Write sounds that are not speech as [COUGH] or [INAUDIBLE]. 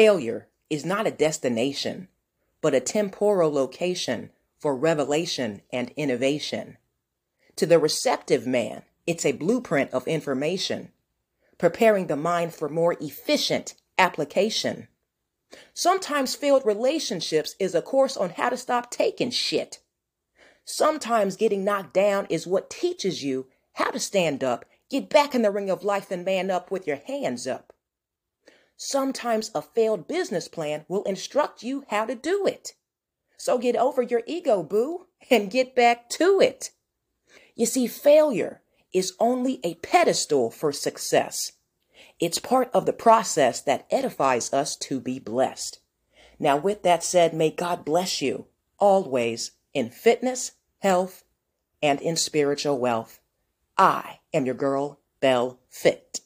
Failure is not a destination, but a temporal location for revelation and innovation. To the receptive man, it's a blueprint of information, preparing the mind for more efficient application. Sometimes failed relationships is a course on how to stop taking shit. Sometimes getting knocked down is what teaches you how to stand up, get back in the ring of life, and man up with your hands up. Sometimes a failed business plan will instruct you how to do it. So get over your ego, boo, [LAUGHS] and get back to it. You see, failure is only a pedestal for success. It's part of the process that edifies us to be blessed. Now, with that said, may God bless you always in fitness, health, and in spiritual wealth. I am your girl, Bell Fit.